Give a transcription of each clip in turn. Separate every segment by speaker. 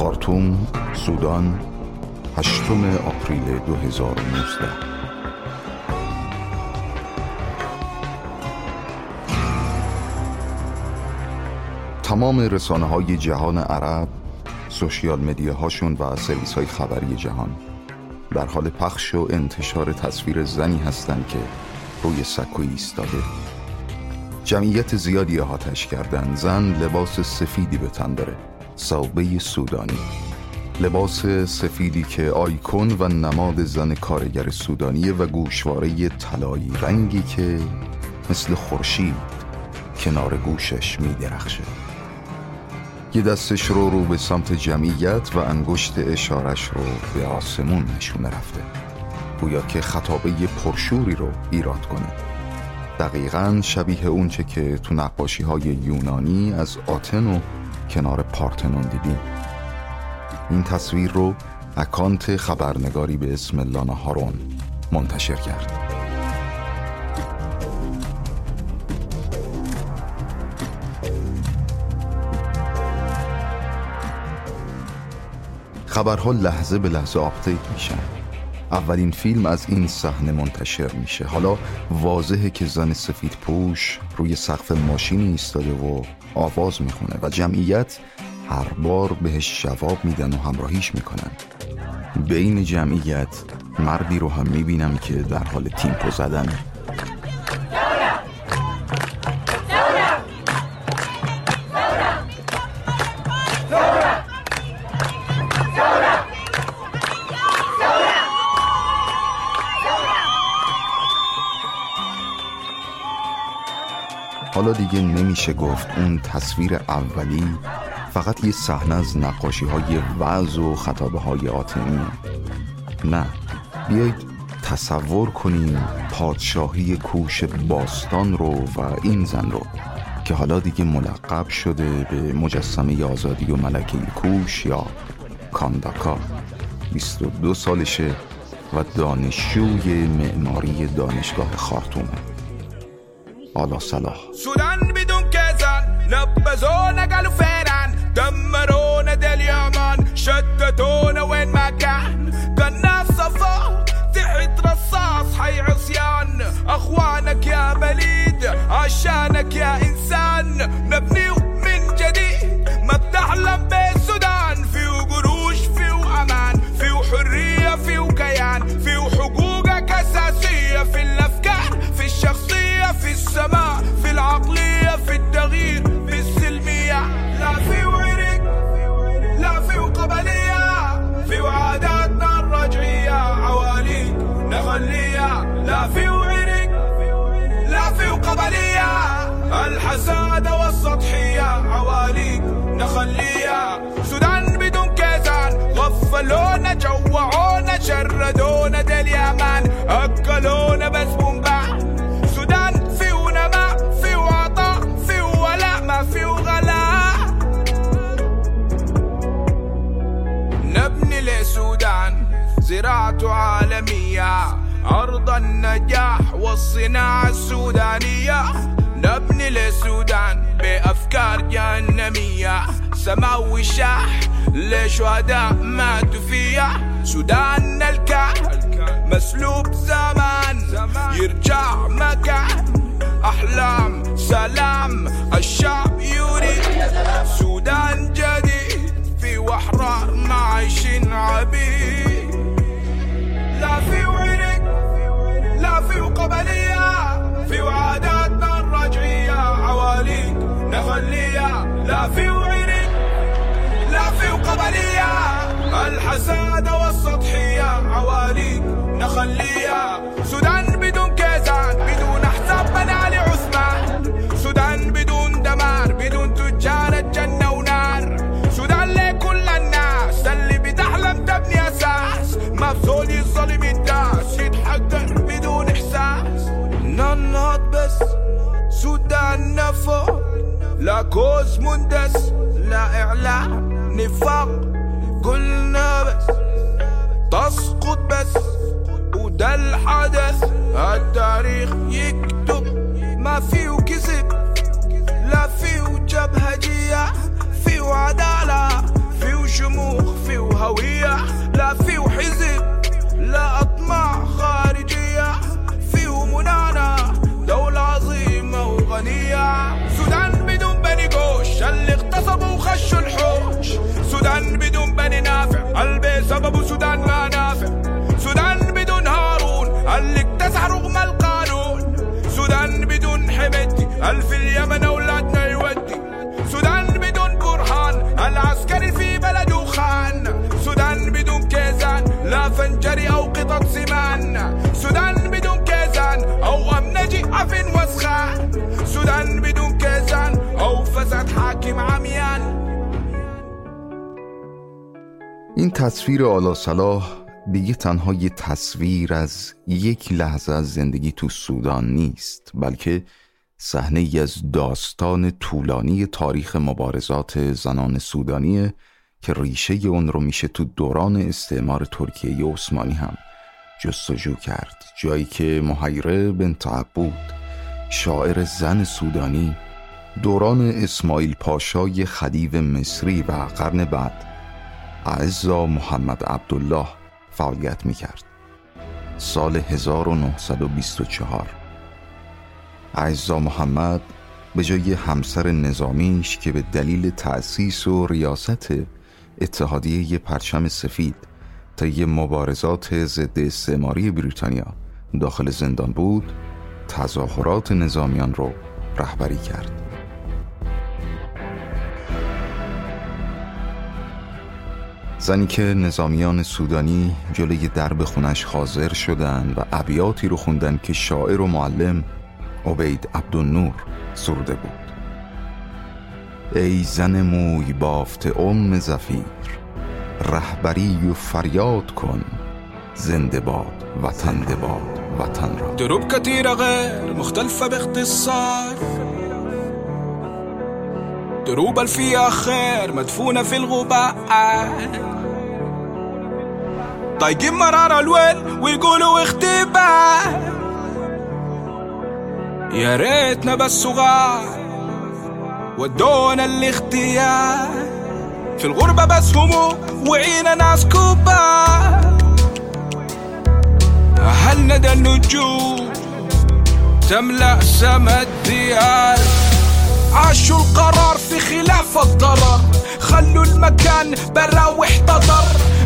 Speaker 1: خارتوم سودان هشتم آپریل 2019 تمام رسانه های جهان عرب سوشیال مدیا هاشون و سرویس های خبری جهان در حال پخش و انتشار تصویر زنی هستند که روی سکوی ایستاده. جمعیت زیادی احاتش کردن زن لباس سفیدی به تن داره. ساوبه سودانی. لباس سفیدی که آیکون و نماد زن کارگر سودانیه و گوشواره طلایی رنگی که مثل خورشید کنار گوشش می درخشه. یه دستش رو رو به سمت جمعیت و انگشت اشارش رو به آسمون نشونه رفته. گویا که خطابه پرشوری رو ایراد کنه. دقیقا شبیه اونچه که تو نقاشی های یونانی از آتن و کنار پارتنون دیدیم این تصویر رو account خبرنگاری به اسم لانا هارون منتشر کرد. خبرها لحظه به لحظه update میشن. اولین فیلم از این صحنه منتشر میشه. حالا واضحه که زن سفید پوش روی سقف ماشینی ایستاده و آواز می‌خونه و جمعیت هر بار بهش جواب میدن و همراهیش می‌کنن. بین جمعیت مردی رو هم می‌بینم که در حال تیمپو زدنه حالا دیگه نمیشه گفت اون تصویر اولی فقط یه صحنه از نقاشی های وز و خطابه های آتنی نه بیایید تصور کنیم پادشاهی کوش باستان رو و این زن رو که حالا دیگه ملقب شده به مجسمه آزادی و ملکه کوش یا کانداکا. 22 سالشه و دانشجوی معماری دانشگاه خارتومه. آلا صلاح.
Speaker 2: سودان بدون كيزان نبذونا قالوا فيران. دمرونا دي اليمن شتتونا وين ما كان. كنا صفا تحت رصاص حي عصيان. أخوانك يا بليد عشانك يا إنسان. نبني الحساده والسطحيه عواليك نخليها. سودان بدون كيزان غفلونا جوعونا شردونا دي اليمن أكلونا بس بومبا سودان في نما في عطاء في ولاء ما في غلاء نبني لسودان زراعة عالمية أرض النجاح والصناعة السودانية. نبني للسودان بأفكار جهنمية. سماوي شاح لشهداء ماتوا فيها سودان الكهف مسلوب زمان يرجع مكان. أحلام سلام الشعب يريد. سودان جديد في وحرار ما عايشين عبيد. الحسادة والسطحية عواليك نخليها. سودان بدون كيزان بدون حساب علي عثمان. سودان بدون دمار بدون تجار الجنة ونار. سودان لكل الناس اللي بتحلم تبني أساس. مبذول الظلم الداس يتحقق بدون إحساس. ننهض بس سودان نفو لا كوز مندس لا إعلام نفاق. قلنا بس تسقط بس وده الحدث. التاريخ يكتب ما فيه كذب لا فيه جبهجية فيه عدالة فيه شموخ فيه هوية لا فيه حزب لا أطماع خارجية. شمول سودان بدون بني نافع. قلبي سبب سودان ما نافع. سودان بدون هارون. اللي اكتسع رغم القانون. سودان بدون حمدي ألف اليمن أولادنا يودي. سودان بدون برهان. العسكري في بلده خان. سودان بدون كيزان. لا فنجري أو قطط سمان. سودان بدون كيزان. أو امنجي عفن وسخان. سودان بدون او فساد حاكم عميان
Speaker 1: این تصویر آلا صلاح دیگه تنها یه تصویر از یک لحظه از زندگی تو سودان نیست بلکه صحنه ای از داستان طولانی تاریخ مبارزات زنان سودانیه که ریشه اون رو میشه تو دوران استعمار ترکیه عثمانی هم جستجو کرد. جایی که محیره بنت عبود شاعر زن سودانی دوران اسماعیل پاشای خدیو مصری و قرن بعد اعزا محمد عبدالله فعالیت می‌کرد. سال 1924 اعزا محمد به جای همسر نظامیش که به دلیل تأسیس و ریاست اتحادیه پرچم سفید طی مبارزات ضد استعماری بریتانیا داخل زندان بود تظاهرات نظامیان رو رهبری کرد. زنی که نظامیان سودانی جلوی درب خونش حاضر شدن و ابیاتی رو خوندن که شاعر و معلم عبید عبدالنور سروده بود. ای زن موی بافت ام زفیر رهبری و فریاد کن زنده باد وطن باد وطن را.
Speaker 2: دروب كثيرة غير مختلفة باختصار. دروب اللي فيها خير مدفونة في الغباء. طايقين مرارة الويل ويقولوا اختبار. يا ريتنا بس صغار ودونا الاختيار. في الغربة بس هموم وعينا ناس كبار. هل ندى النجوم تملأ سما الديار. عاشوا القرار في خلاف الضرر. خلوا المكان برا واحتضر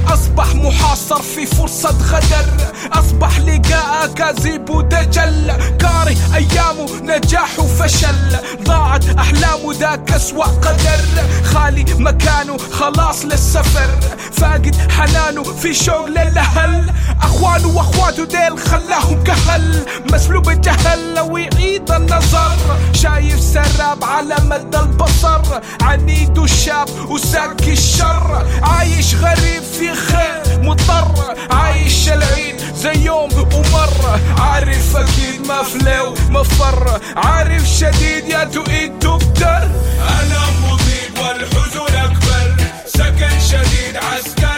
Speaker 2: أصبح محاصر في فرصة غدر. أصبح لقاء كاذب ودجل. كاره أيامه نجاح وفشل ضاعت أحلامه ذاك أسوأ قدر. خالي مكانه خلاص للسفر. فاقد حنانه في شوق للهل أخوانه وأخواته ديل خلاهم كهل. مسلوب الجهل لو يعيد النظر. شايف سراب على مدى البصر. عنيد الشاب وساك الشر. عايش غريب في خير مضطر. عايش العيد زي يوم ومر. عارف أكيد ما فلو مفر عارف شديد يا تؤيد تقدر أنا مضيق والحزن أكبر. سكن شديد عسكر.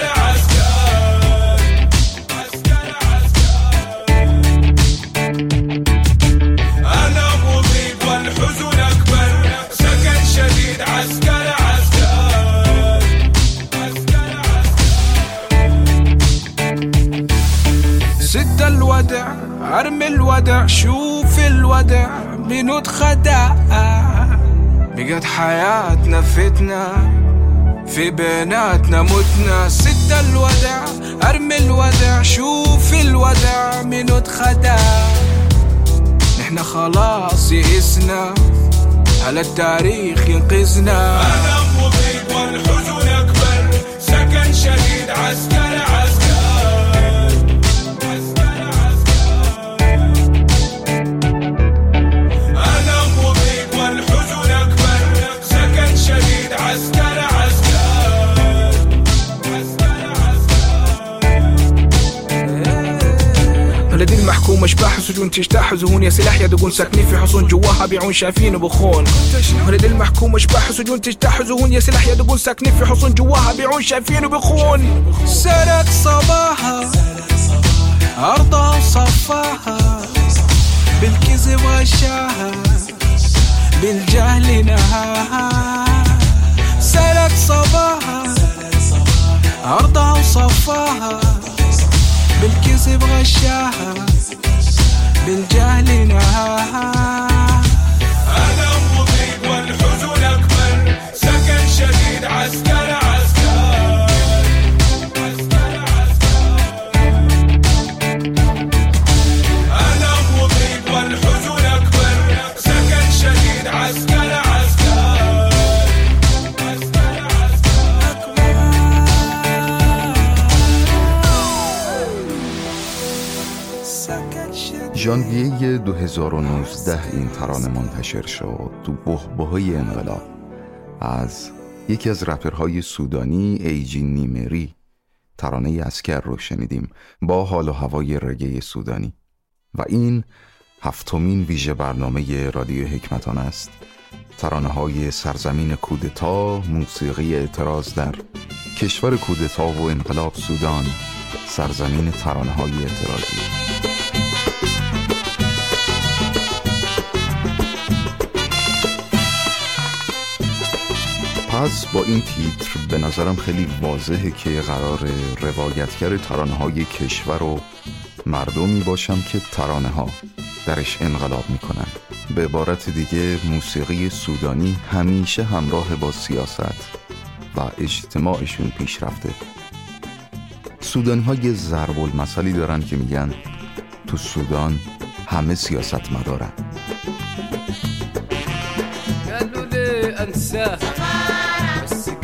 Speaker 2: الودع أرمي الودع شوف الودع منو اتخدع. بقت حياتنا فتنة في بيناتنا متنا سد الودع أرمي الودع شوف الودع منو اتخدع. نحنا خلاص يئسنا على التاريخ ينقذنا. أنا مضيق والحزن أكبر سكن عسكر عسكر المحكوم اشباح سجون تجتاح زهون يا سلاح يدقون ساكنين في حصون جواها بيعون شايفين وبخون بلدي المحكوم اشباح سجون تجتاح زهون يا سلاح يدقون ساكنين في حصون جواها بيعون شايفين وبخون سرق صباها أرضها وصفاها بالكذب غشاها بالجهل نهاها. سلك صباها أرضها وصفاها بالكسب غشاها بالجهل نهاها
Speaker 1: 2019 این ترانه منتشر شد تو بهبهه انقلاب. از یکی از رپرهای سودانی ایجی نیمری. ترانه اسکر رو شنیدیم با حال و هوای رگه سودانی. و این هفتمین ویژه برنامه رادیو حکمتان است. ترانه های سرزمین کودتا موسیقی اعتراض در کشور کودتا و انقلاب سودان. سرزمین ترانه های اعتراضی. پس با این تیتر به نظرم خیلی واضحه که قرار روایتگر ترانه های کشور و مردمی باشم که ترانه ها درش انقلاب می‌کنن. به عبارت دیگه موسیقی سودانی همیشه همراه با سیاست و اجتماعشون پیش رفته سودانی ها یه ضرب المثلی دارن که میگن تو سودان همه سیاست مدارن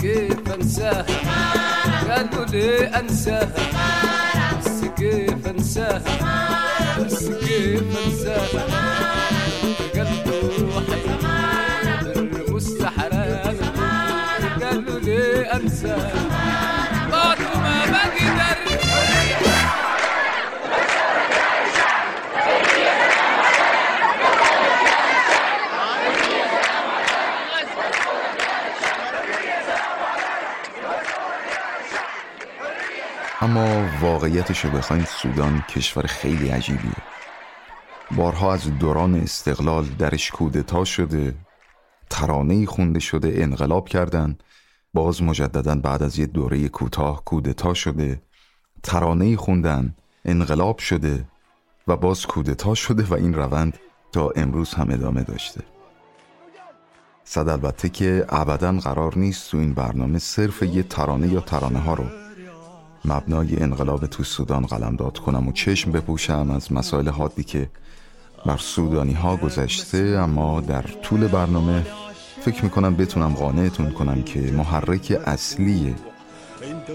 Speaker 3: كيف انساه قالوا لي انساه بس كيف انساه بس كيف انساه
Speaker 1: اما واقعیتش رو بخواین سودان کشور خیلی عجیبیه. بارها از دوران استقلال درش کودتا شده ترانه خونده شده انقلاب کردن باز مجددا بعد از یه دوره کوتاه کودتا شده ترانه خوندن انقلاب شده و باز کودتا شده و این روند تا امروز هم ادامه داشته. صد البته که ابدا قرار نیست تو این برنامه صرف یه ترانه یا ترانه ها رو مبنای انقلاب تو سودان قلمداد کنم و چشم بپوشم از مسائل حادی که بر سودانی ها گذشته اما در طول برنامه فکر می‌کنم بتونم قانعتون کنم که محرک اصلی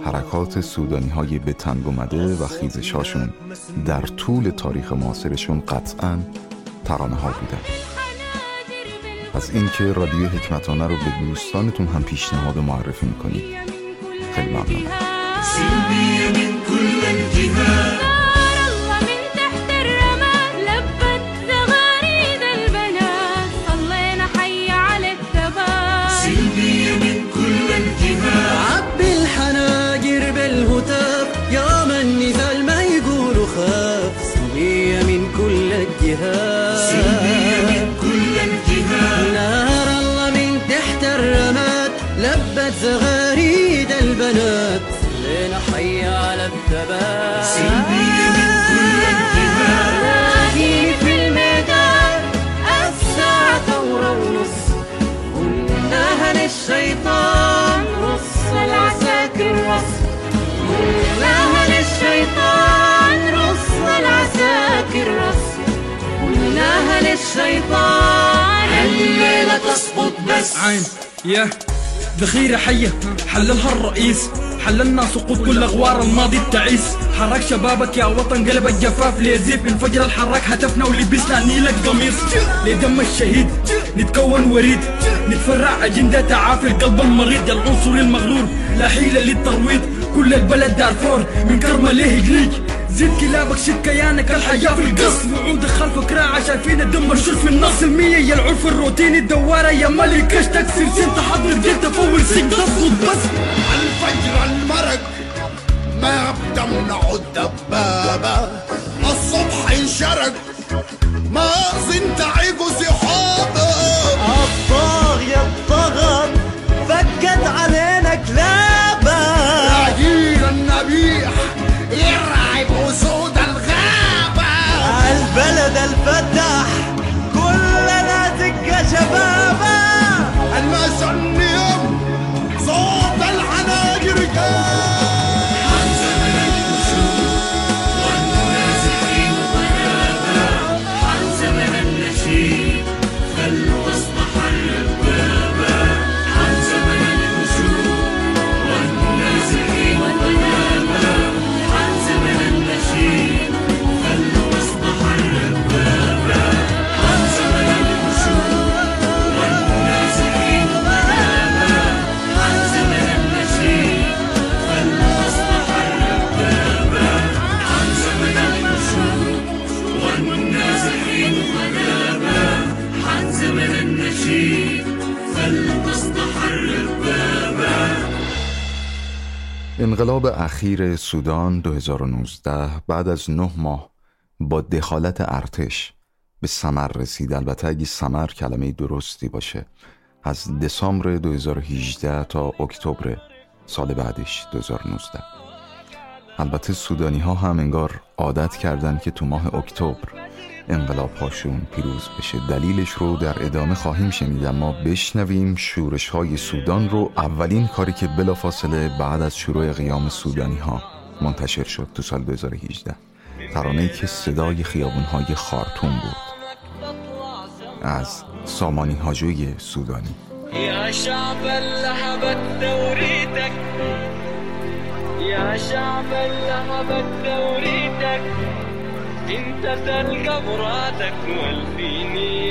Speaker 1: حرکات سودانی های به تنگ اومده و خیزشاشون در طول تاریخ معاصرشون قطعا ترانه ها بودن. از اینکه رادیو حکمتانه رو به دوستانتون هم پیشنهاد معرفی می‌کنید. خیلی ممنونم
Speaker 4: سلمية من كل الجهات
Speaker 5: قلناها للشيطان.
Speaker 4: الليلة تسقط بس.
Speaker 6: عين. يا. ذخيرة حية. حللها الرئيس. حللنا سقوط كل أغوار الماضي التعيس حرك شبابك يا وطن قلب الجفاف ليزيف الفجر الحرك هتفنا ولبسنا نيل القميص لدم الشهيد. نتكون وريد. نتفرع أجندة تعافي القلب المريض. العنصر المغلول لا حيلة للترويض. كل البلد دارفور. من كرمة ليه جليج. زيد كلابك شد كيانك الحياة في القص وعود خلفك راعة شايفين الدم مرشوش في النص. المية يا العرف الروتيني الدوارة يا ملك. إيش تكسر سنت حضر جيت فول سيك تصمت بس.
Speaker 7: الفجر المرق. ما بتمنع الدبابة الصبح انشرق. ما زنت عيقو سحابة
Speaker 5: الطاغية الطغط فكت علينا
Speaker 1: انقلاب اخیر سودان 2019 بعد از نه ماه با دخالت ارتش به سمر رسید. البته اگه سمر کلمه درستی باشه از دسامبر 2018 تا اکتبر سال بعدش 2019 البته سودانی ها هم انگار عادت کردن که تو ماه اکتبر انقلاب هاشون پیروز بشه. دلیلش رو در ادامه خواهیم شنید اما بشنویم شورش های سودان رو. اولین کاری که بلافاصله بعد از شروع قیام سودانی ها منتشر شد تو سال 2018 ترانه که صدای خیابون های خارتون بود. از سامانی هاجوی سودانی.
Speaker 8: يا شعب ثوريتك شعب انت تلقى مرادك والفينيتك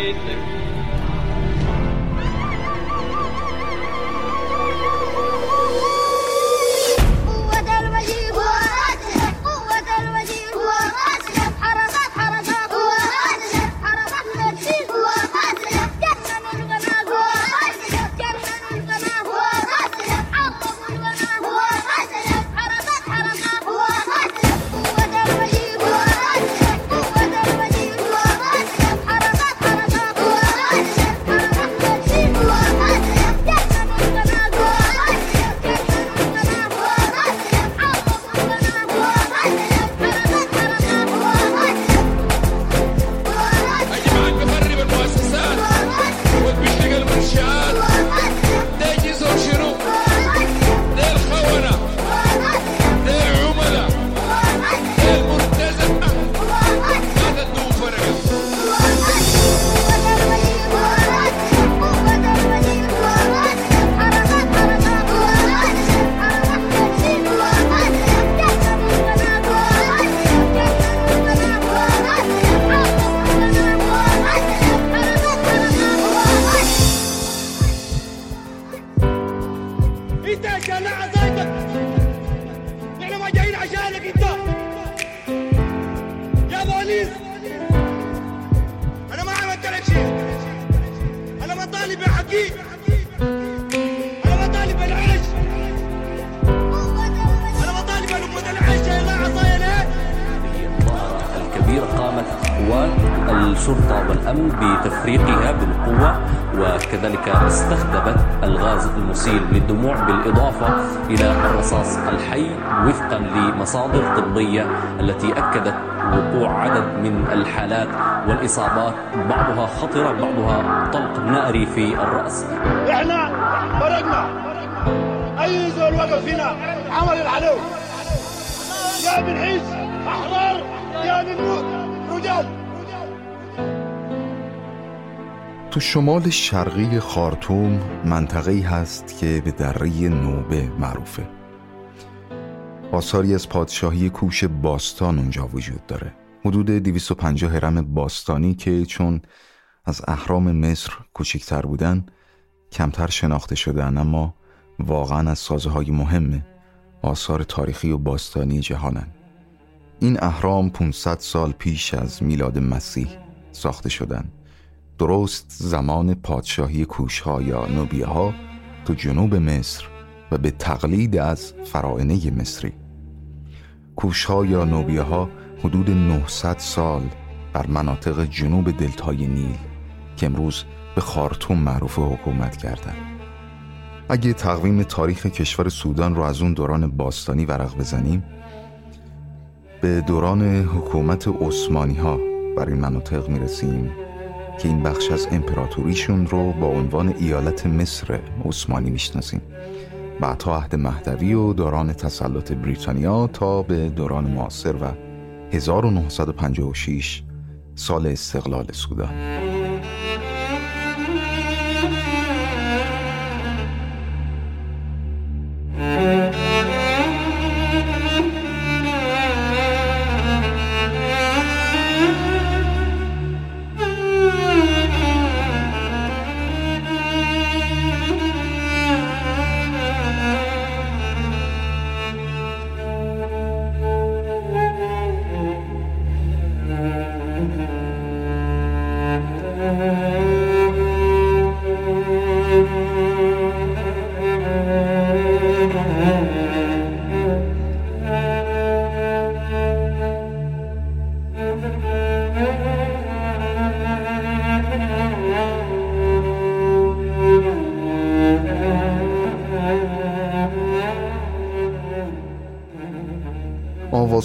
Speaker 9: الغالب حقيقي قوات الشرطة والأمن بتفريقها بالقوة وكذلك استخدمت الغاز المسيل للدموع بالإضافة إلى الرصاص الحي وفقا لمصادر طبية التي أكدت وقوع عدد من الحالات والإصابات بعضها خطرة بعضها طلق ناري في الرأس.
Speaker 7: إحنا فرقنا أي زول وقف هنا عمل العدو يا بنعيش احرار يا بنموت رجال
Speaker 1: تو شمال شرقی خارتوم منطقه‌ای هست که به دره نوبه معروفه. آثاری از پادشاهی کوش باستان اونجا وجود داره. حدود 250 هرم باستانی که چون از اهرام مصر کوچکتر بودن کمتر شناخته شدن اما واقعا از سازه های مهم آثار تاریخی و باستانی جهانن. این اهرام 500 سال پیش از میلاد مسیح ساخته شدن. درست زمان پادشاهی کوشها یا نوبیه تو جنوب مصر و به تقلید از فرائنه مصری کوشها یا نوبیه حدود 900 سال بر مناطق جنوب دلتای نیل که امروز به خارتوم معروف حکومت کردند. اگه تقویم تاریخ کشور سودان رو از اون دوران باستانی ورق بزنیم به دوران حکومت عثمانی ها بر این مناطق می‌رسیم که این بخش از امپراتوریشون رو با عنوان ایالت مصر عثمانی می‌شناسیم. بعدها عهد مهدوی و دوران تسلط بریتانیا تا به دوران معاصر و 1956 سال استقلال سودان.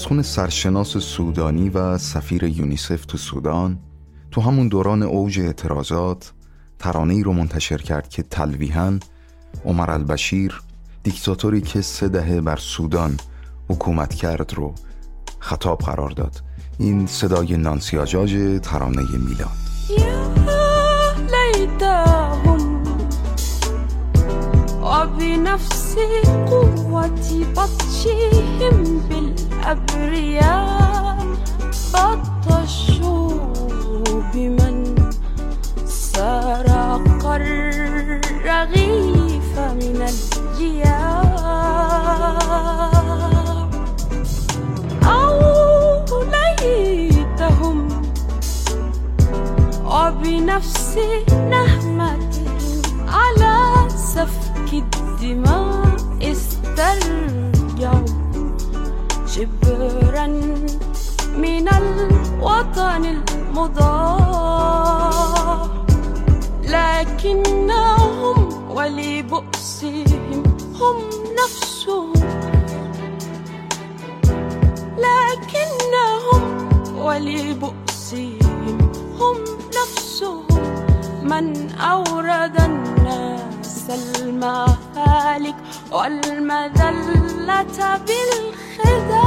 Speaker 1: آوازخون سرشناس سودانی و سفیر یونیسف تو سودان تو همون دوران اوج اعتراضات ترانه رو منتشر کرد که تلویحا عمر البشیر دیکتاتوری که سه دهه بر سودان حکومت کرد رو خطاب قرار داد. این صدای نانسی آجاج ترانه میلاد
Speaker 10: وبنفس قوة بطشهم بالأبرياء بطشوا بمن سرق الرغيف من الجياع أو ليتهم وبنفس لكنهم ولبؤسهم هم نفسهم من أورد الناس المهالك والمذلة بالخداع.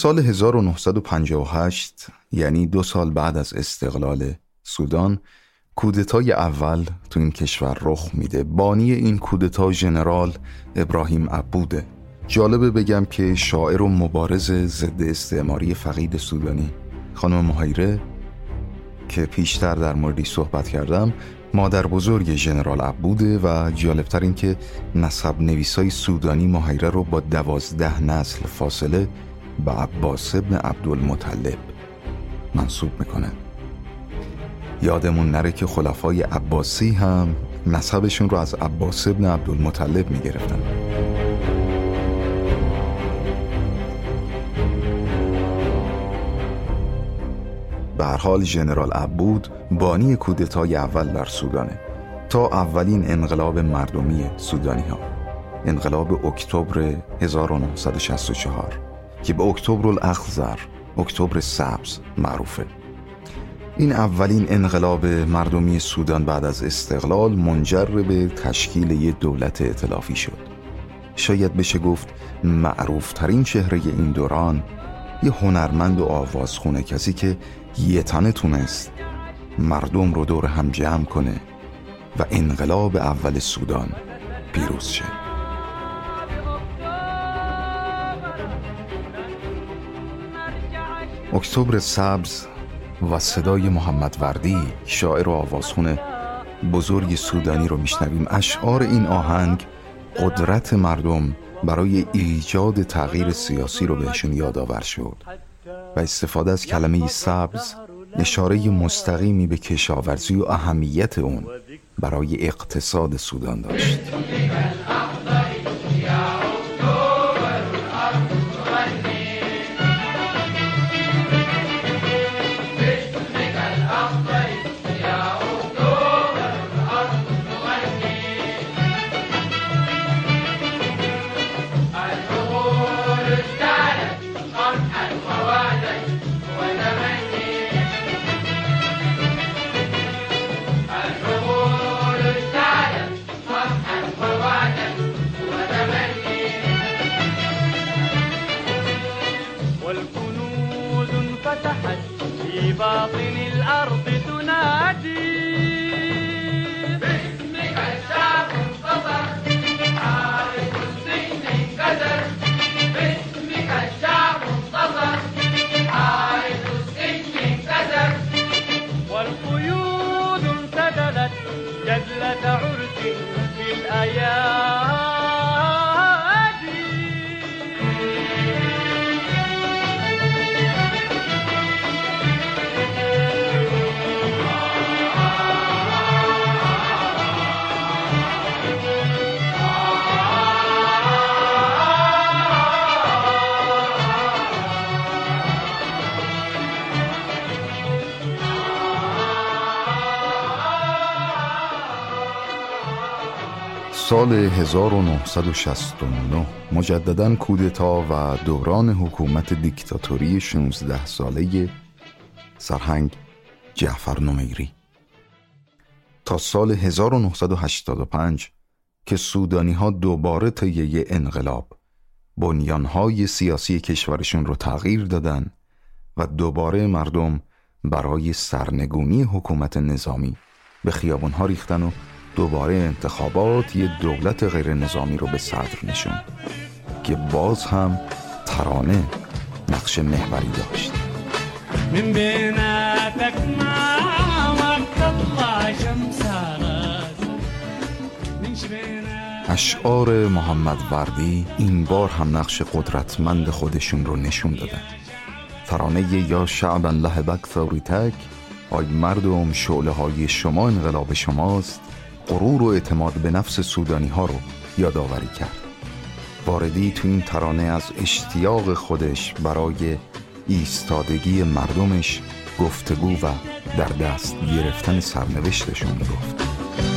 Speaker 1: سال 1958 یعنی دو سال بعد از استقلال سودان کودتای اول تو این کشور رخ میده. بانی این کودتا ژنرال ابراهیم عبوده. جالبه بگم که شاعر و مبارز ضد استعماری فقید سودانی خانم مهیره که پیشتر در موردی صحبت کردم مادر بزرگ ژنرال عبوده و جالبتر این که نسب نویسای سودانی مهیره رو با دوازده نسل فاصله به عباس ابن عبدالمطلب منصوب می‌کنه یادمون نره که خلفای عباسی هم نسبشون رو از عباس ابن عبدالمطلب می‌گرفتن. به هر حال ژنرال عبود بانی کودتای اول در سودانه تا اولین انقلاب مردمی سودانی ها انقلاب اکتبر 1964 که به اکتبر الاخضر اکتبر سبز معروفه. این اولین انقلاب مردمی سودان بعد از استقلال منجر به تشکیل یک دولت ائتلافی شد. شاید بشه گفت معروف ترین چهره این دوران یه هنرمند و آوازخونه کسی که یه تنه تونست مردم رو دور هم جمع کنه و انقلاب اول سودان پیروز شه. اکتبر سبز و صدای محمد وردی شاعر و آوازخون بزرگ سودانی رو میشنویم. اشعار این آهنگ قدرت مردم برای ایجاد تغییر سیاسی رو بهشون یادآور شد و استفاده از کلمه سبز اشاره مستقیمی به کشاورزی و اهمیت اون برای اقتصاد سودان داشت. سال 1969 مجددا کودتا و دوران حکومت دیکتاتوری 16 ساله سرهنگ جعفر نمیری. تا سال 1985 که سودانی ها دوباره طی انقلاب بنیانهای سیاسی کشورشون رو تغییر دادن و دوباره مردم برای سرنگونی حکومت نظامی به خیابونها ریختن و دوباره انتخابات یه دولت غیر نظامی رو به صدر نشوند که باز هم ترانه نقش محوری داشت.
Speaker 11: من بيناتك ما شمس شبينات
Speaker 1: اشعار محمد وردی این بار هم نقش قدرتمند خودشون رو نشون دادن. ترانه یا شعبا لهبک ثوریتک آی مردم شعله های شما انقلاب شماست. غرور و اعتماد به نفس سودانی ها رو یادآوری کرد. واردی تو این ترانه از اشتیاق خودش برای ایستادگی مردمش گفتگو و در دست گرفتن سرنوشتشون گفت.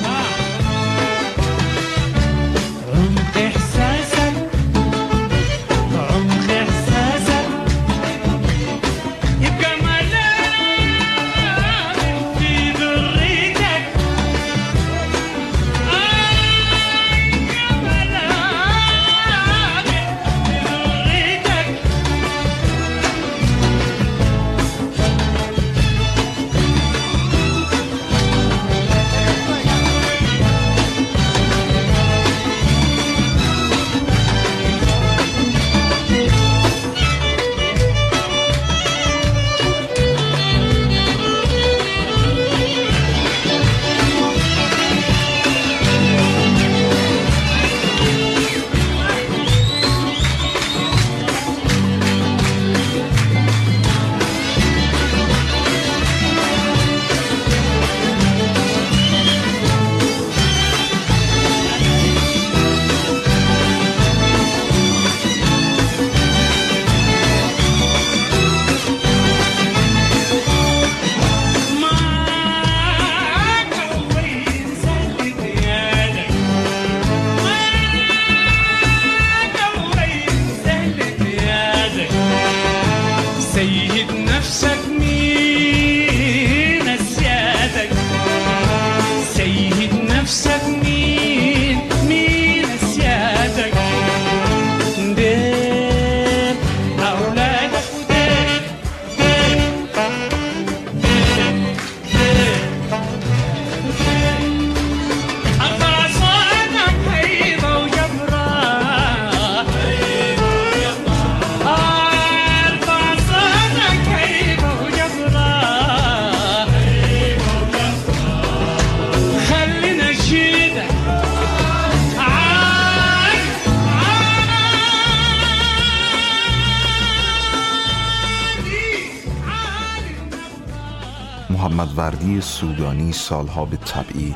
Speaker 1: سودانی سالها به تبعید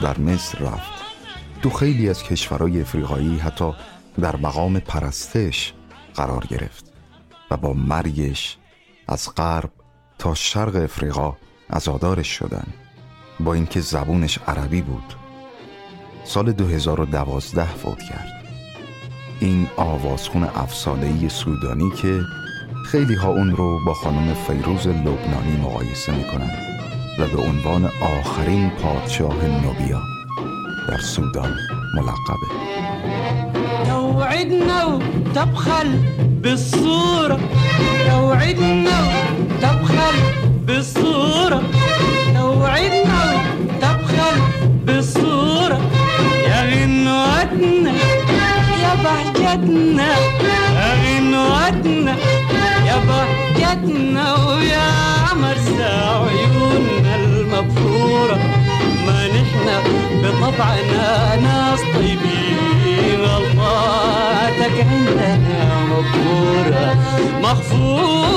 Speaker 1: در مصر رفت. تو خیلی از کشورهای افریقایی حتی در مقام پرستش قرار گرفت و با مرگش از غرب تا شرق افریقا عزادارش شدن. با اینکه زبونش عربی بود. سال 2012 فوت کرد. این آوازخون افسانه‌ای سودانی که خیلی ها اون رو با خانم فیروز لبنانی مقایسه می‌کنن. و به عنوان آخرین پادشاه نوبیا در سودان ملقبه.
Speaker 12: توعدنا وتبخل بالصورة. توعدنا وتبخل بالصورة. توعدنا وتبخل بالصورة. يا غنوتنا يا بهجتنا. يا غنوتنا يا بهجتنا. ويا مرسى عيوننا المبخورة ما نحن بطبعنا ناس طيبين غلطاتك عندنا مغفورة مغفورة.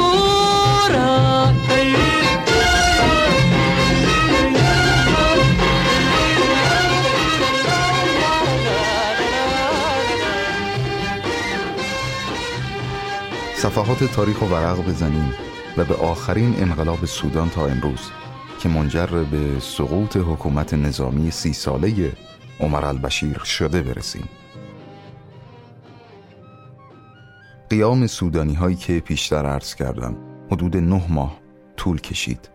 Speaker 1: صفحات تاریخ و ورق بزنیم و به آخرین انقلاب سودان تا امروز که منجر به سقوط حکومت نظامی سی ساله عمر البشیر شده برسیم. قیام سودانی هایی که پیشتر عرض کردم حدود نه ماه طول کشید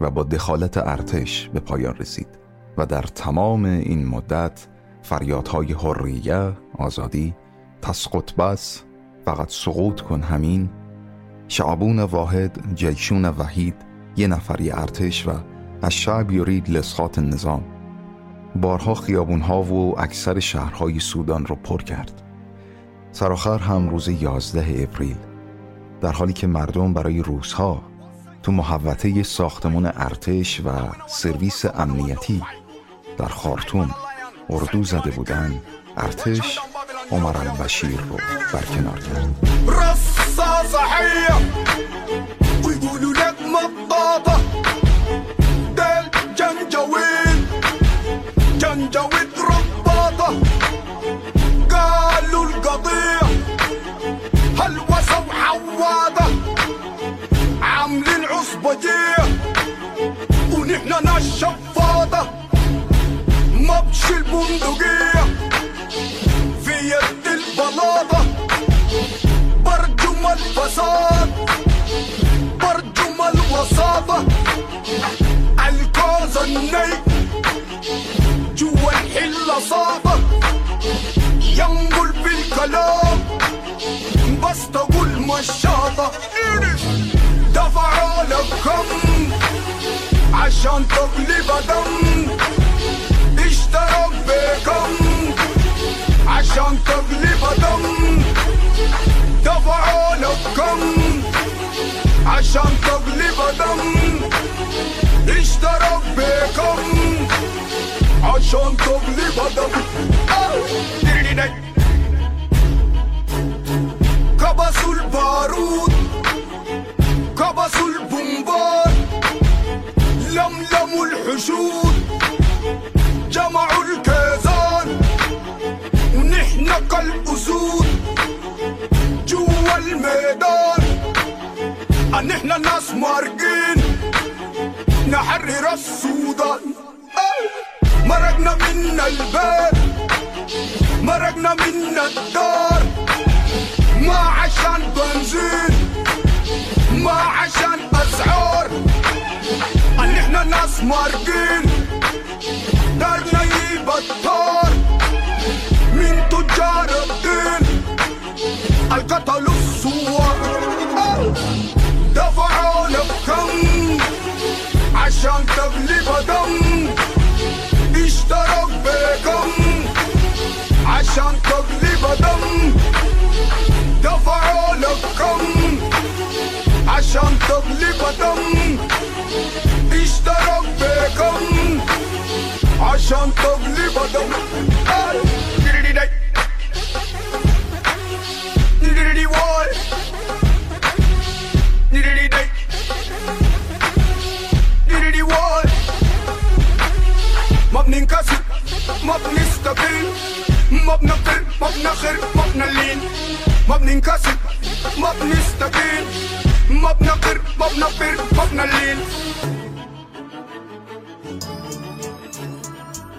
Speaker 1: و با دخالت ارتش به پایان رسید و در تمام این مدت فریادهای حریه، آزادی، تسقط بس، فقط سقوط کن همین. شعبون واحد جیشون وحید یه نفری ارتش و الشعب یرید لسخات نظام. بارها خیابونها و اکثر شهرهای سودان رو پر کرد. سرآخر هم روز 11 اپریل. در حالی که مردم برای روزها تو محوطه ساختمان ارتش و سرویس امنیتی در خارتوم اردو زده بودن ارتش عمر البشير رو برکنار کرد
Speaker 13: رصاص حیه ویقولو لک مطاطة. دل جنجویل جنجویل رباطة. قالوا القضية هلوسة وحواطة عاملين عصبة جية ونحنا ناس شفاضة مبش البندقية البلاطة برجم الفساد برجم الوساطة الكوز الني جوا الحلة صافة ينقل بالكلام. بس تقول مشاطة. دفعوا لك كم. عشان تقلب دم. اشترك بكم. عشان تقلب دم دفعوا لك كم عشان تقلب دم اشترك بكم عشان تقلب دم كبسوا البارود كبسوا البومبار لملموا الحشود نقل الأسود جوا الميدان. أن إحنا ناس مارقين نحرر السودان. مرقنا منا البيت مرقنا منا الدار. ما عشان بنزين ما عشان أسعار. أن إحنا ناس مارقين. تغلب دم اشترك بكم عشان تغلب دم دفعوا لك كم عشان تغلب دم اشترك بكم عشان تغلب دم بننكسر ما بنستقل ما بنقر ما بنخر ما بنلين ما بننكسر ما بنستقل ما بنقر ما بنقر ما بنلين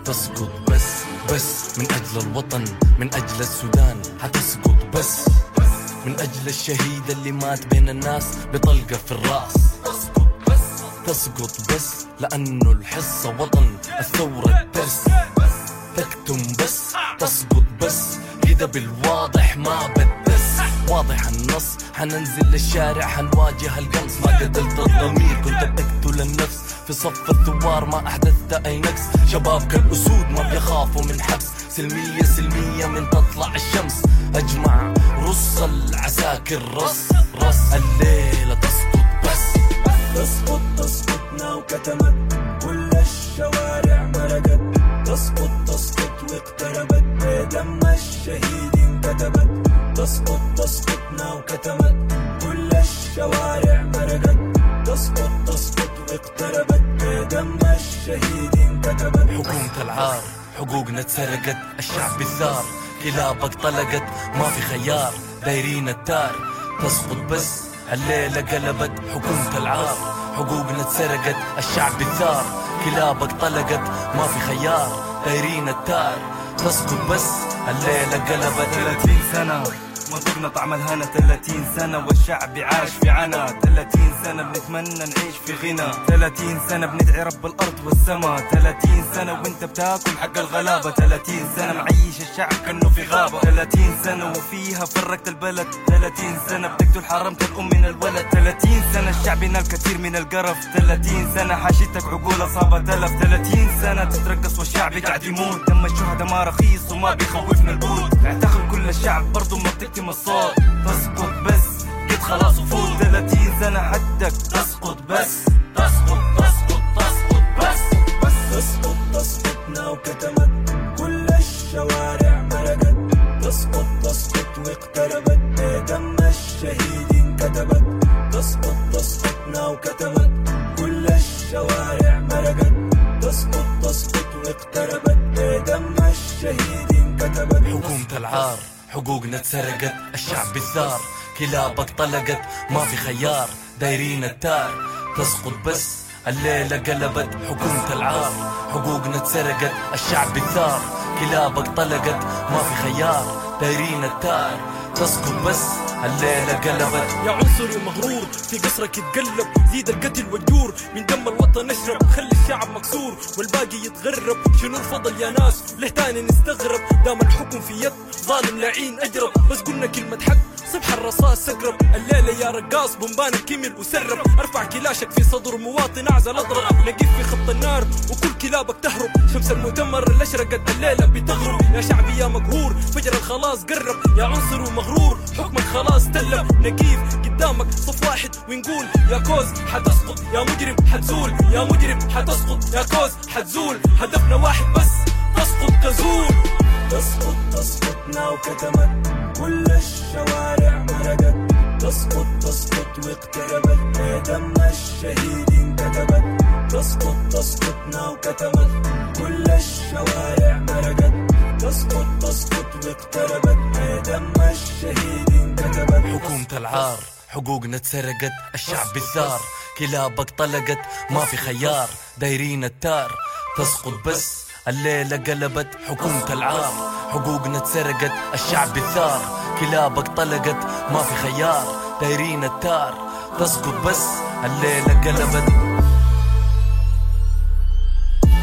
Speaker 14: تسقط بس بس. من أجل الوطن من أجل السودان. حتسقط بس. من أجل الشهيد اللي مات بين الناس بطلقة في الرأس. تسقط بس لأنه الحصة وطن الثورة الدرس. تكتم بس تسقط بس كده بالواضح ما بدس واضح النص حننزل للشارع حنواجه القمص ما قتلت الضمير كنت بقتل النفس. في صف الثوار ما أحدثت أي نقص. شباب كالأسود ما بيخافوا من حبس. سلمية سلمية من تطلع الشمس. أجمع رص العساكر رص رص. الليلة تسقط
Speaker 2: تسقط تسقطنا وكتمت كل الشوارع مرقت. تسقط تسقط واقتربت. بدم الشهيد انكتبت. تسقط تسقطنا وكتمت كل الشوارع مرقت. تسقط تسقط واقتربت. بدم الشهيد انكتبت.
Speaker 14: حكومة العار حقوقنا اتسرقت. الشعب الثار كلابك طلقت. ما في خيار دايرين التار تسقط بس الليلة قلبت حكومة العار حقوقنا اتسرقت الشعب الثار كلابك طلقت ما في خيار دايرين التار تسقط بس. الليلة قلبت
Speaker 15: 30 سنة. منطقنا طعم الهنا 30 سنة والشعب عاش في عنا 30 سنة بنتمنى نعيش في غنى 30 سنة بندعي رب الأرض والسما 30 سنة وانت بتاكل حق الغلابة 30 سنة معيش الشعب كأنه في غابة 30 سنة وفيها فرقت البلد 30 سنة بتقتل حرمت الأم من الولد 30 سنة الشعب ينال كثير من القرف 30 سنة حاشتك عقول أصابة تلف 30 سنة تترقص والشعب قاعد يموت دم الشهداء ما رخيص وما بيخوفنا البوت اعتقل كل الشعب برضو ما بتكتم الصوت تسقط بس. قد خلاص وفوت 30 سنة حدك. تسقط بس. تسقط تسقط تسقط بس.
Speaker 2: بس تسقط. تسقطنا وكتمت كل الشوارع مرقت. تسقط تسقط. واقتربت. بدم الشهيد انكتبت. تسقط تسقطنا وكتمت كل الشوارع مرقت. تسقط تسقط. واقتربت. بدم الشهيد انكتبت.
Speaker 14: حكومة العار حقوقنا اتسرقت الشعب الثار كلابك طلقت ما في خيار دايرين التار. تسقط بس الليلة قلبت حكومة العار. حقوقنا اتسرقت الشعب الثار كلابك طلقت ما في خيار دايرين التار. تسقط بس الليلة قلبت.
Speaker 6: يا عنصري مغرور في قصرك يتقلب زيد القتل والجور. من دم الوطن نشرب خلي الشعب مكسور والباقي يتغرب. شنو الفضل يا ناس؟ ليه تاني نستغرب؟ دام الحكم في يد ظالم لعين أجرب. بس قلنا كلمة حق صبح الرصاص سكرب. الليلة يا رقاص بومبان كمل وسرب. أرفع كلاشك في صدر مواطن أعزل أضرب. نقف في خط النار وكل كلابك تهرب. شمس المؤتمر اللي اشرقت الليلة بتغرب. يا شعبي يا مقهور فجر الخلاص قرب. يا عنصر ومغرور حكمك خلاص تلم نقيف قدامك صف واحد ونقول يا كوز حتسقط يا مجرم حتزول يا مجرم حتسقط يا كوز حتزول. هدفنا واحد بس تسقط تزول
Speaker 2: تسقط تسقطنا وكتمت. كل الشوارع مرقت تسقط تسقط واقتربت. بدم الشهيد انكتبت. تسقط تسقطنا وكتمت. كل الشوارع مرقت تسقط تسقط واقتربت. بدم الشهيد انكتبت.
Speaker 14: حكومة العار. حقوقنا اتسرقت الشعب الثار كلابك طلقت ما في خيار. دايرين التار. تسقط بس الليلة قلبت حكومة العار. حقوقنا اتسرقت الشعب الثار كلابك طلقت ما في خيار. دايرين التار. تسقط بس. الليلة قلبت.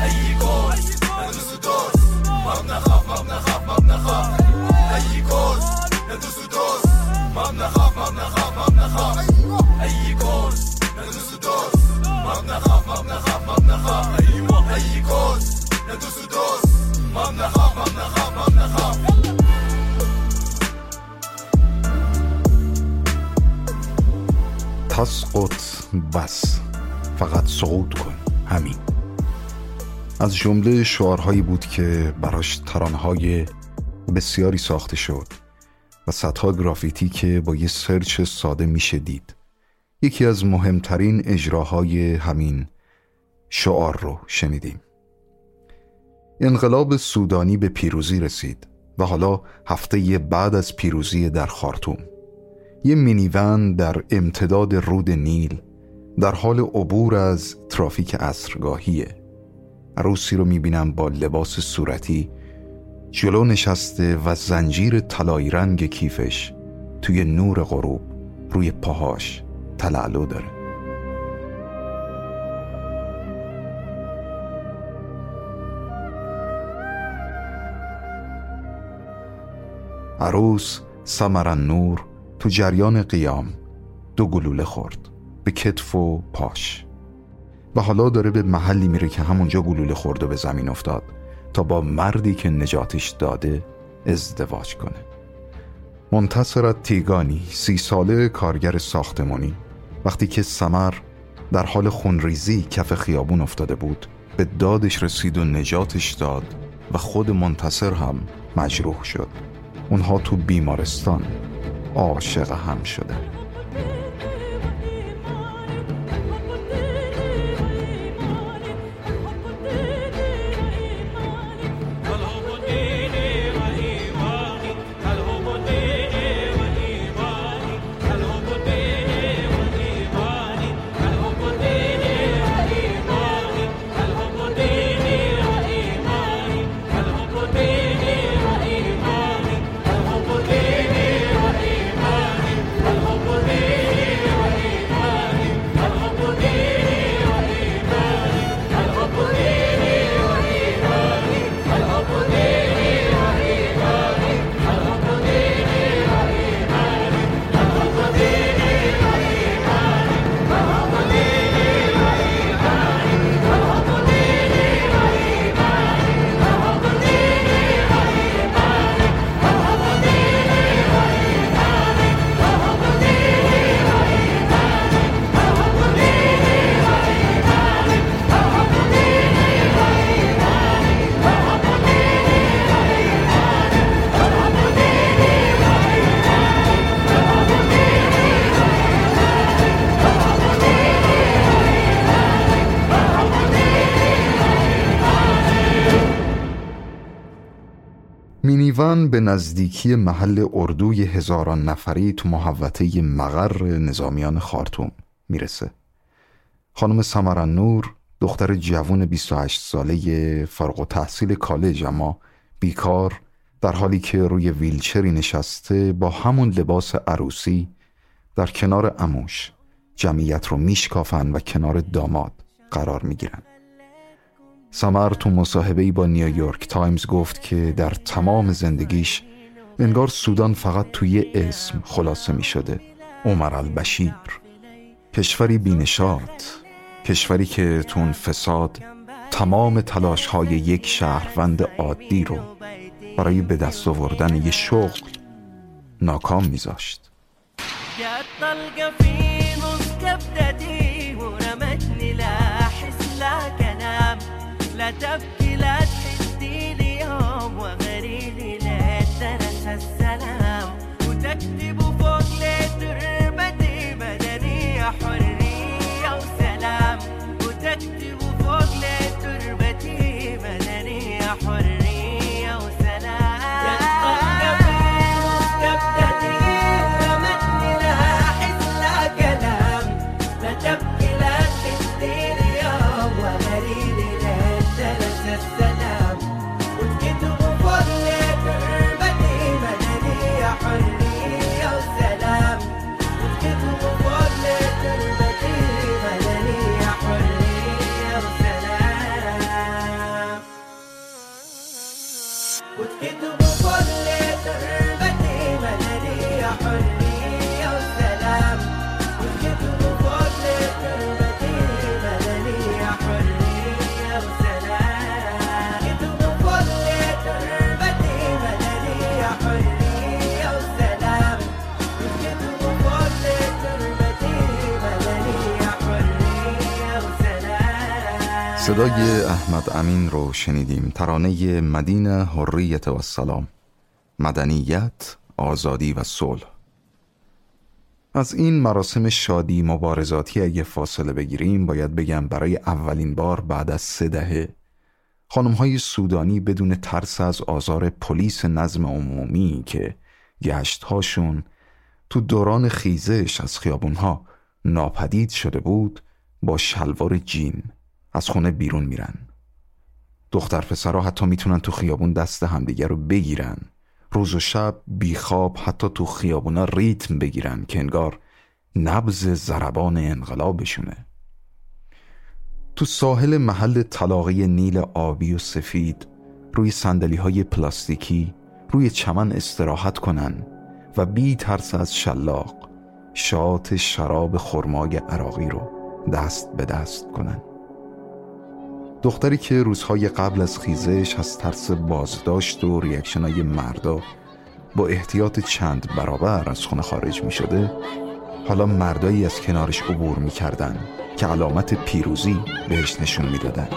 Speaker 13: أي كوز ندوس ودوس ما بنخاف ما بنخاف ما بنخاف. أي كوز ندوس بنخاف ما بنخاف. أيوة أي كوز ندوس
Speaker 1: تسقط بس فقط سقوط کن همین از جمله شعارهایی بود که براش ترانه‌های بسیاری ساخته شد و صدها گرافیتی که با یه سرچ ساده میشه دید یکی از مهمترین اجراهای همین شعار رو شنیدیم. انقلاب سودانی به پیروزی رسید و حالا هفته بعد از پیروزی در خارتوم. یه مینیون در امتداد رود نیل در حال عبور از ترافیک اصرگاهیه عروسی رو می‌بینم با لباس صورتی جلو نشسته و زنجیر طلایی رنگ کیفش توی نور غروب روی پاهاش تلالو داره. عروس سمرن نور تو جریان قیام دو گلوله خورد به کتف و پاش. و حالا داره به محلی میره که همونجا گلوله خورد و به زمین افتاد تا با مردی که نجاتش داده ازدواج کنه. منتصرت تیگانی سی ساله کارگر ساختمانی وقتی که سمر در حال خونریزی کف خیابون افتاده بود به دادش رسید و نجاتش داد و خود منتصر هم مجروح شد. اونها تو بیمارستان عاشق هم شده به نزدیکی محل اردوی هزاران نفری تو محوطه مقر نظامیان خارتوم می‌رسه. خانم سمران نور دختر جوان 28 ساله فارغ و تحصیل کالج اما بیکار در حالی که روی ویلچری نشسته با همون لباس عروسی در کنار اموش جمعیت رو میشکافن و کنار داماد قرار می‌گیرن. سمر تو مصاحبه با نیویورک تایمز گفت که در تمام زندگیش انگار سودان فقط توی اسم خلاصه می شده عمر البشیر. کشوری بینشاد. کشوری که تو اون فساد تمام تلاش های یک شهروند عادی رو برای به دست آوردن یه شغل ناکام میذاشت.
Speaker 16: death
Speaker 1: صدای احمد امین رو شنیدیم. ترانه مدینه حریت و سلام. مدنیت آزادی و صلح. از این مراسم شادی مبارزاتی اگه فاصله بگیریم باید بگم برای اولین بار بعد از سه دهه خانم های سودانی بدون ترس از آزار پلیس نظم عمومی که گشت هاشون تو دوران خیزش از خیابونها ناپدید شده بود با شلوار جین از خونه بیرون میرن. دختر پسرها حتی می‌تونن تو خیابون دست همدیگر رو بگیرن. روز و شب بیخواب حتی تو خیابونا ریتم بگیرن که انگار نبز زربان انقلابشونه. تو ساحل محل طلاقی نیل آبی و سفید روی سندلی های پلاستیکی روی چمن استراحت کنن و بی ترس از شلاق شات شراب خرمای عراقی رو دست به دست کنن. دختری که روزهای قبل از خیزش از ترس بازداشت و ریاکشنای مردا با احتیاط چند برابر از خونه خارج می شده حالا مردایی از کنارش عبور می کردن که علامت پیروزی بهش نشون می دادن.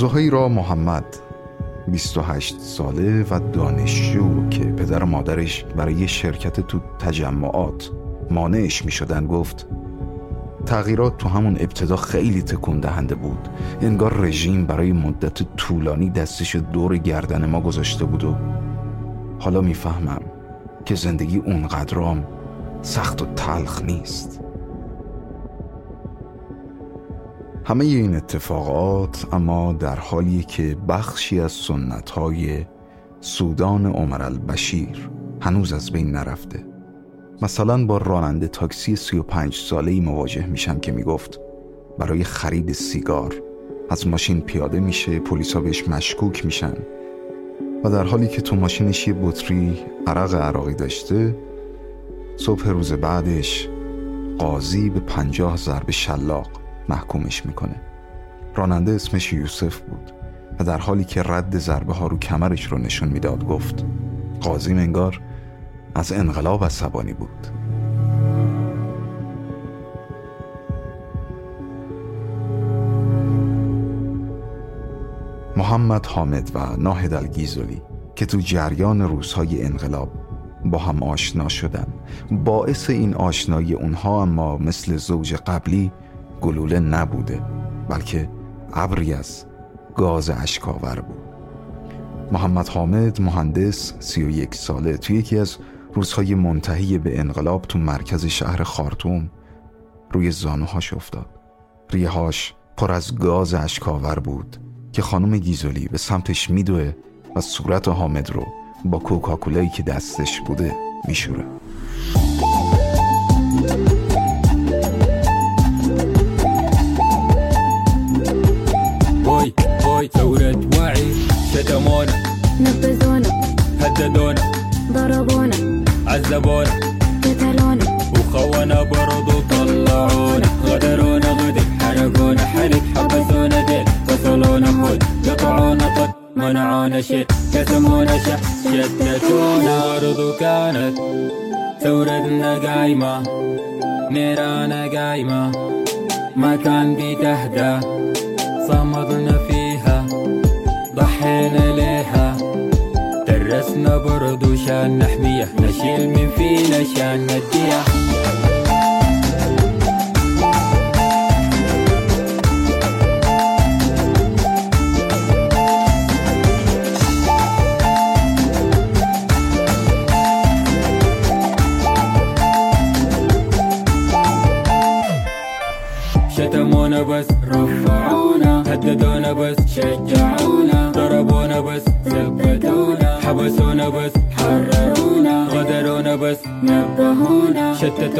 Speaker 1: زهیرا محمد 28 ساله و دانشجو که پدر و مادرش برای شرکت تو تجمعات مانعش می شدن گفت تغییرات تو همون ابتدا خیلی تکون دهنده بود. انگار رژیم برای مدت طولانی دستش دور گردن ما گذاشته بود و حالا می‌فهمم که زندگی اونقدرام سخت و تلخ نیست. همه این اتفاقات اما در حالی که بخشی از سنت های سودان عمر البشیر هنوز از بین نرفته. مثلا با راننده تاکسی 35 ساله ای مواجه میشم که می‌گفت برای خرید سیگار از ماشین پیاده میشه پلیسا بهش مشکوک میشن. و در حالی که تو ماشینش یه بطری عرق عراقی داشته صبح روز بعدش قاضی به پنجاه ضرب شلاق محکومش می‌کنه. راننده اسمش یوسف بود و در حالی که رد ضربه ها رو کمرش رو نشون می‌داد گفت قاضی انگار از انقلاب عصبانی بود. محمد حامد و ناهد الگیزولی که تو جریان روزهای انقلاب با هم آشنا شدن باعث این آشنایی اونها اما مثل زوج قبلی گلوله نبوده بلکه ابری از گاز اشکاور بود. محمد حامد مهندس سی و یک ساله توی یکی از روزهای منتهی به انقلاب تو مرکز شهر خارتوم روی زانوهاش افتاد. ریهاش پر از گاز اشکاور بود که خانم گیزولی به سمتش میدوه و صورت حامد رو با کوکاکولایی که دستش بوده میشوره.
Speaker 17: عذبونا
Speaker 10: قتلونا.
Speaker 17: وخونا برضو طلعونا. غدرونا غدر حرقونا حرق حبسونا ديل فصلونا خد قطعونا طد منعونا شيء. كتمونا شح شتتونا برضو كانت. ثورتنا قايمة نيرانا قايمة. ما كان بتهدى صمدنا فيها ضحينا ليها. درسنا برضو عشان نحميه نشيل من فينا شان نديه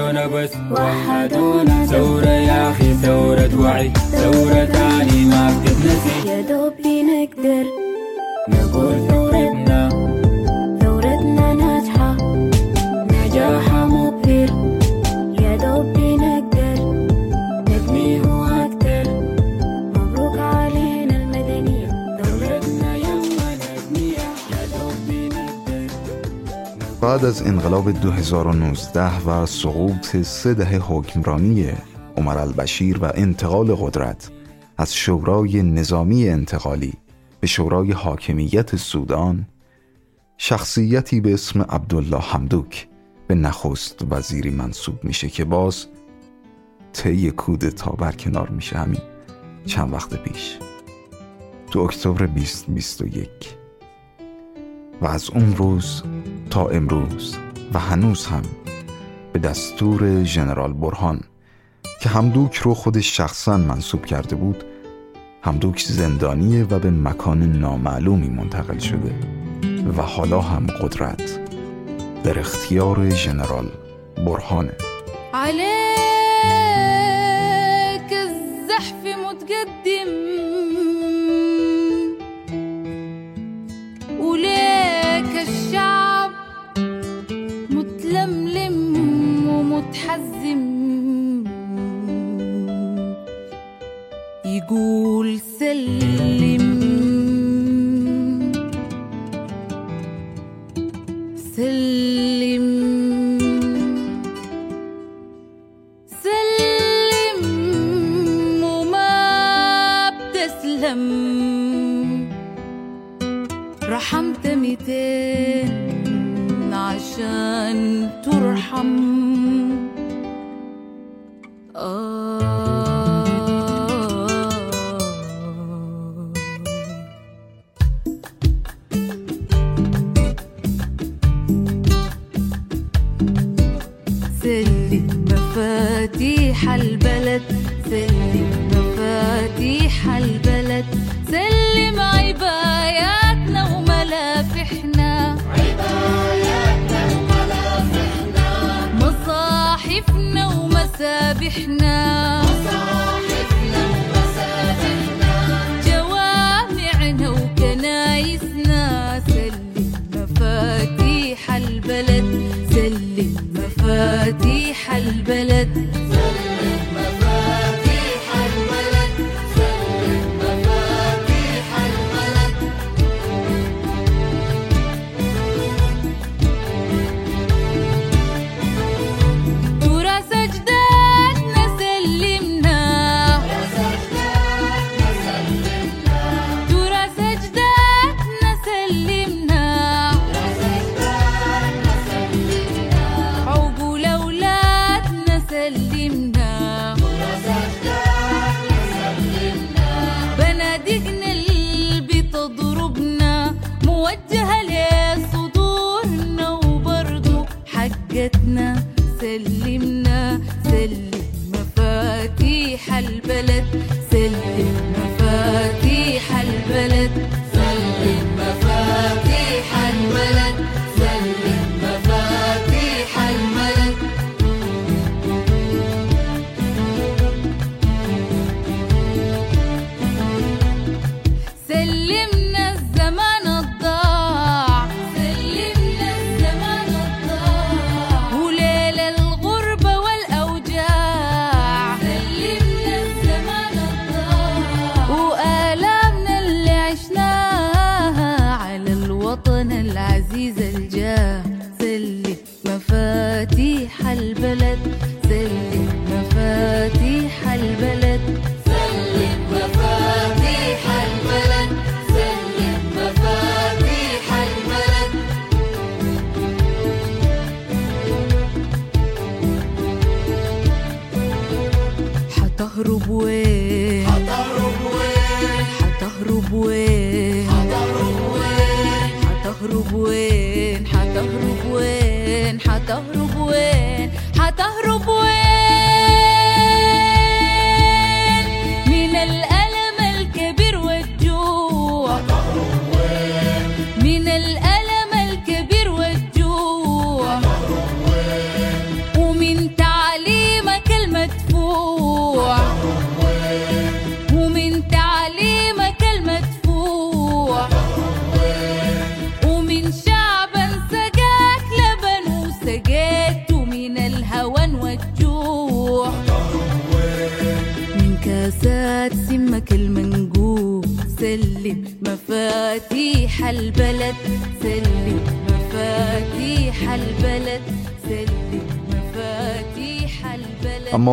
Speaker 17: شتتونا بس
Speaker 1: انقلاب 2019 و سقوط سه دهه حکمرانی عمر البشیر و انتقال قدرت از شورای نظامی انتقالی به شورای حاکمیت سودان شخصیتی به اسم عبدالله حمدوک به نخست وزیری منصوب میشه که باز طی کودتا برکنار میشه همین چند وقت پیش. تو اکتبر 2021 و از اون روز تا امروز و هنوز هم به دستور ژنرال برهان که همدوک رو خودش شخصا منصوب کرده بود همدوک زندانیه و به مکان نامعلومی منتقل شده و حالا هم قدرت در اختیار ژنرال برهانه.
Speaker 18: عليك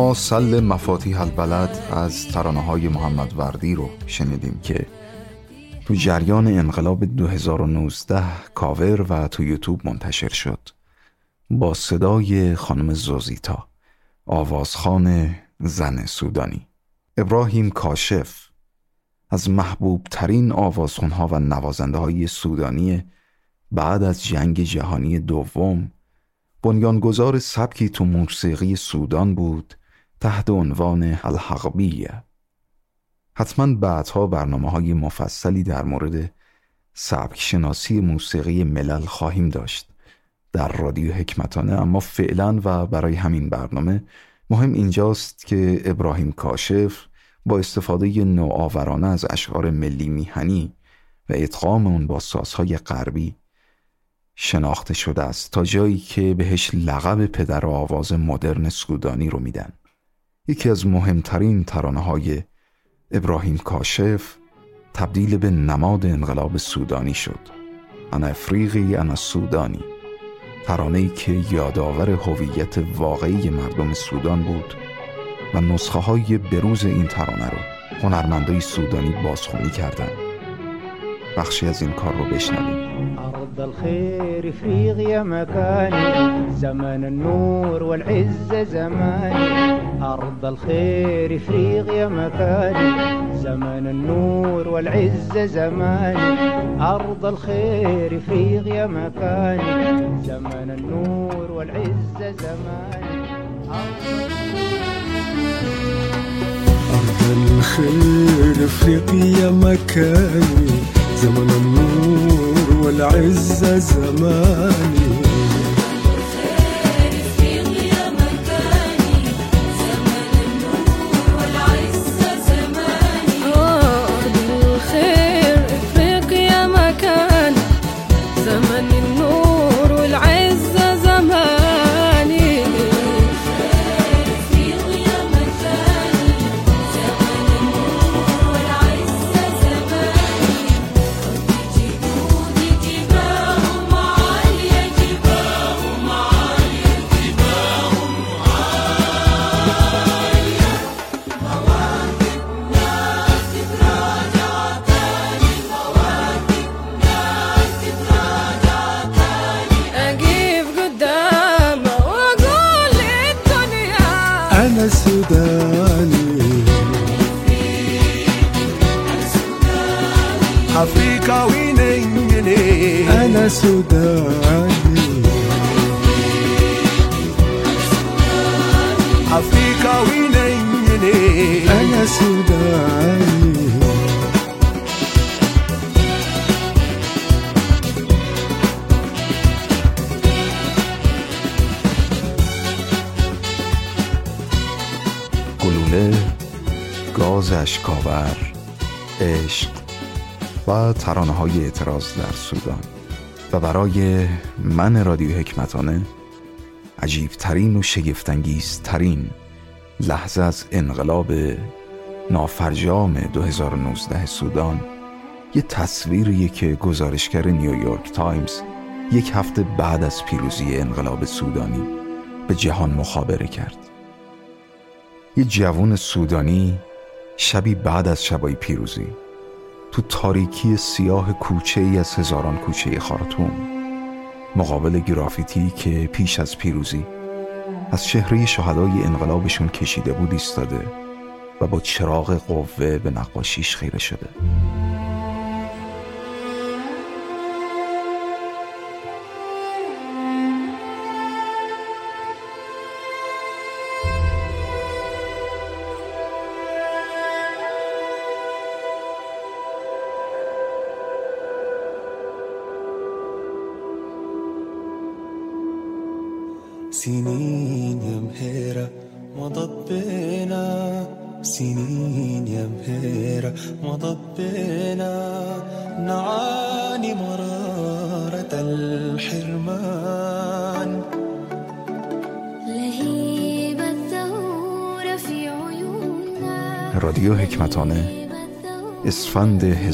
Speaker 1: اما سل مفاتیح البلد از ترانه های محمد وردی رو شنیدیم که تو جریان انقلاب 2019 کاور و تو یوتیوب منتشر شد. با صدای خانم زوزیتا آوازخان زن سودانی. ابراهیم کاشف از محبوب ترین آوازخونها و نوازنده های سودانی بعد از جنگ جهانی دوم بنیانگذار سبکی تو موسیقی سودان بود تحت عنوان الحقبیه. حتما بعدها برنامه های مفصلی در مورد سبک شناسی موسیقی ملل خواهیم داشت. در رادیو حکمتانه اما فعلا و برای همین برنامه مهم اینجاست که ابراهیم کاشف با استفاده نوآورانه از اشعار ملی میهنی و ادغام اون با سازهای غربی شناخته شده است تا جایی که بهش لقب پدر آواز مدرن سودانی رو میدن. یکی از مهمترین ترانه های ابراهیم کاشف تبدیل به نماد انقلاب سودانی شد. انا افریقی انا سودانی. ترانه‌ای که یادآور هویت واقعی مردم سودان بود و نسخه های بروز این ترانه رو هنرمندای سودانی بازخونی کردند. بخشی از این کار رو بشنویم.
Speaker 19: أرض الخير إفريقيا مكاني زمن النور والعزة زماني. أرض الخير إفريقيا مكاني زمن النور والعزة زماني. أرض الخير إفريقيا مكاني زمن النور والعزة زماني.
Speaker 20: أرض الخير إفريقيا مكاني زمن النور والعزة زماني. سوداني
Speaker 21: أفريقياوي نيني
Speaker 20: أنا سوداني
Speaker 1: گلوله گاز اشکاور عشق و ترانه های اعتراض در سودان. و برای من رادیو حکمتانه عجیبترین و شگفتانگیزترین لحظه از انقلاب نافرجام 2019 سودان یه تصویریه که گزارشگر نیویورک تایمز یک هفته بعد از پیروزی انقلاب سودانی به جهان مخابره کرد. یه جوون سودانی شبی بعد از شبای پیروزی. تو تاریکی سیاه کوچه ای از هزاران کوچه خارتوم مقابل گرافیتی که پیش از پیروزی از چهره شهدای انقلابشون کشیده بود ایستاده و با چراغ قوه به نقاشیش خیره شده.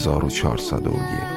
Speaker 1: 1401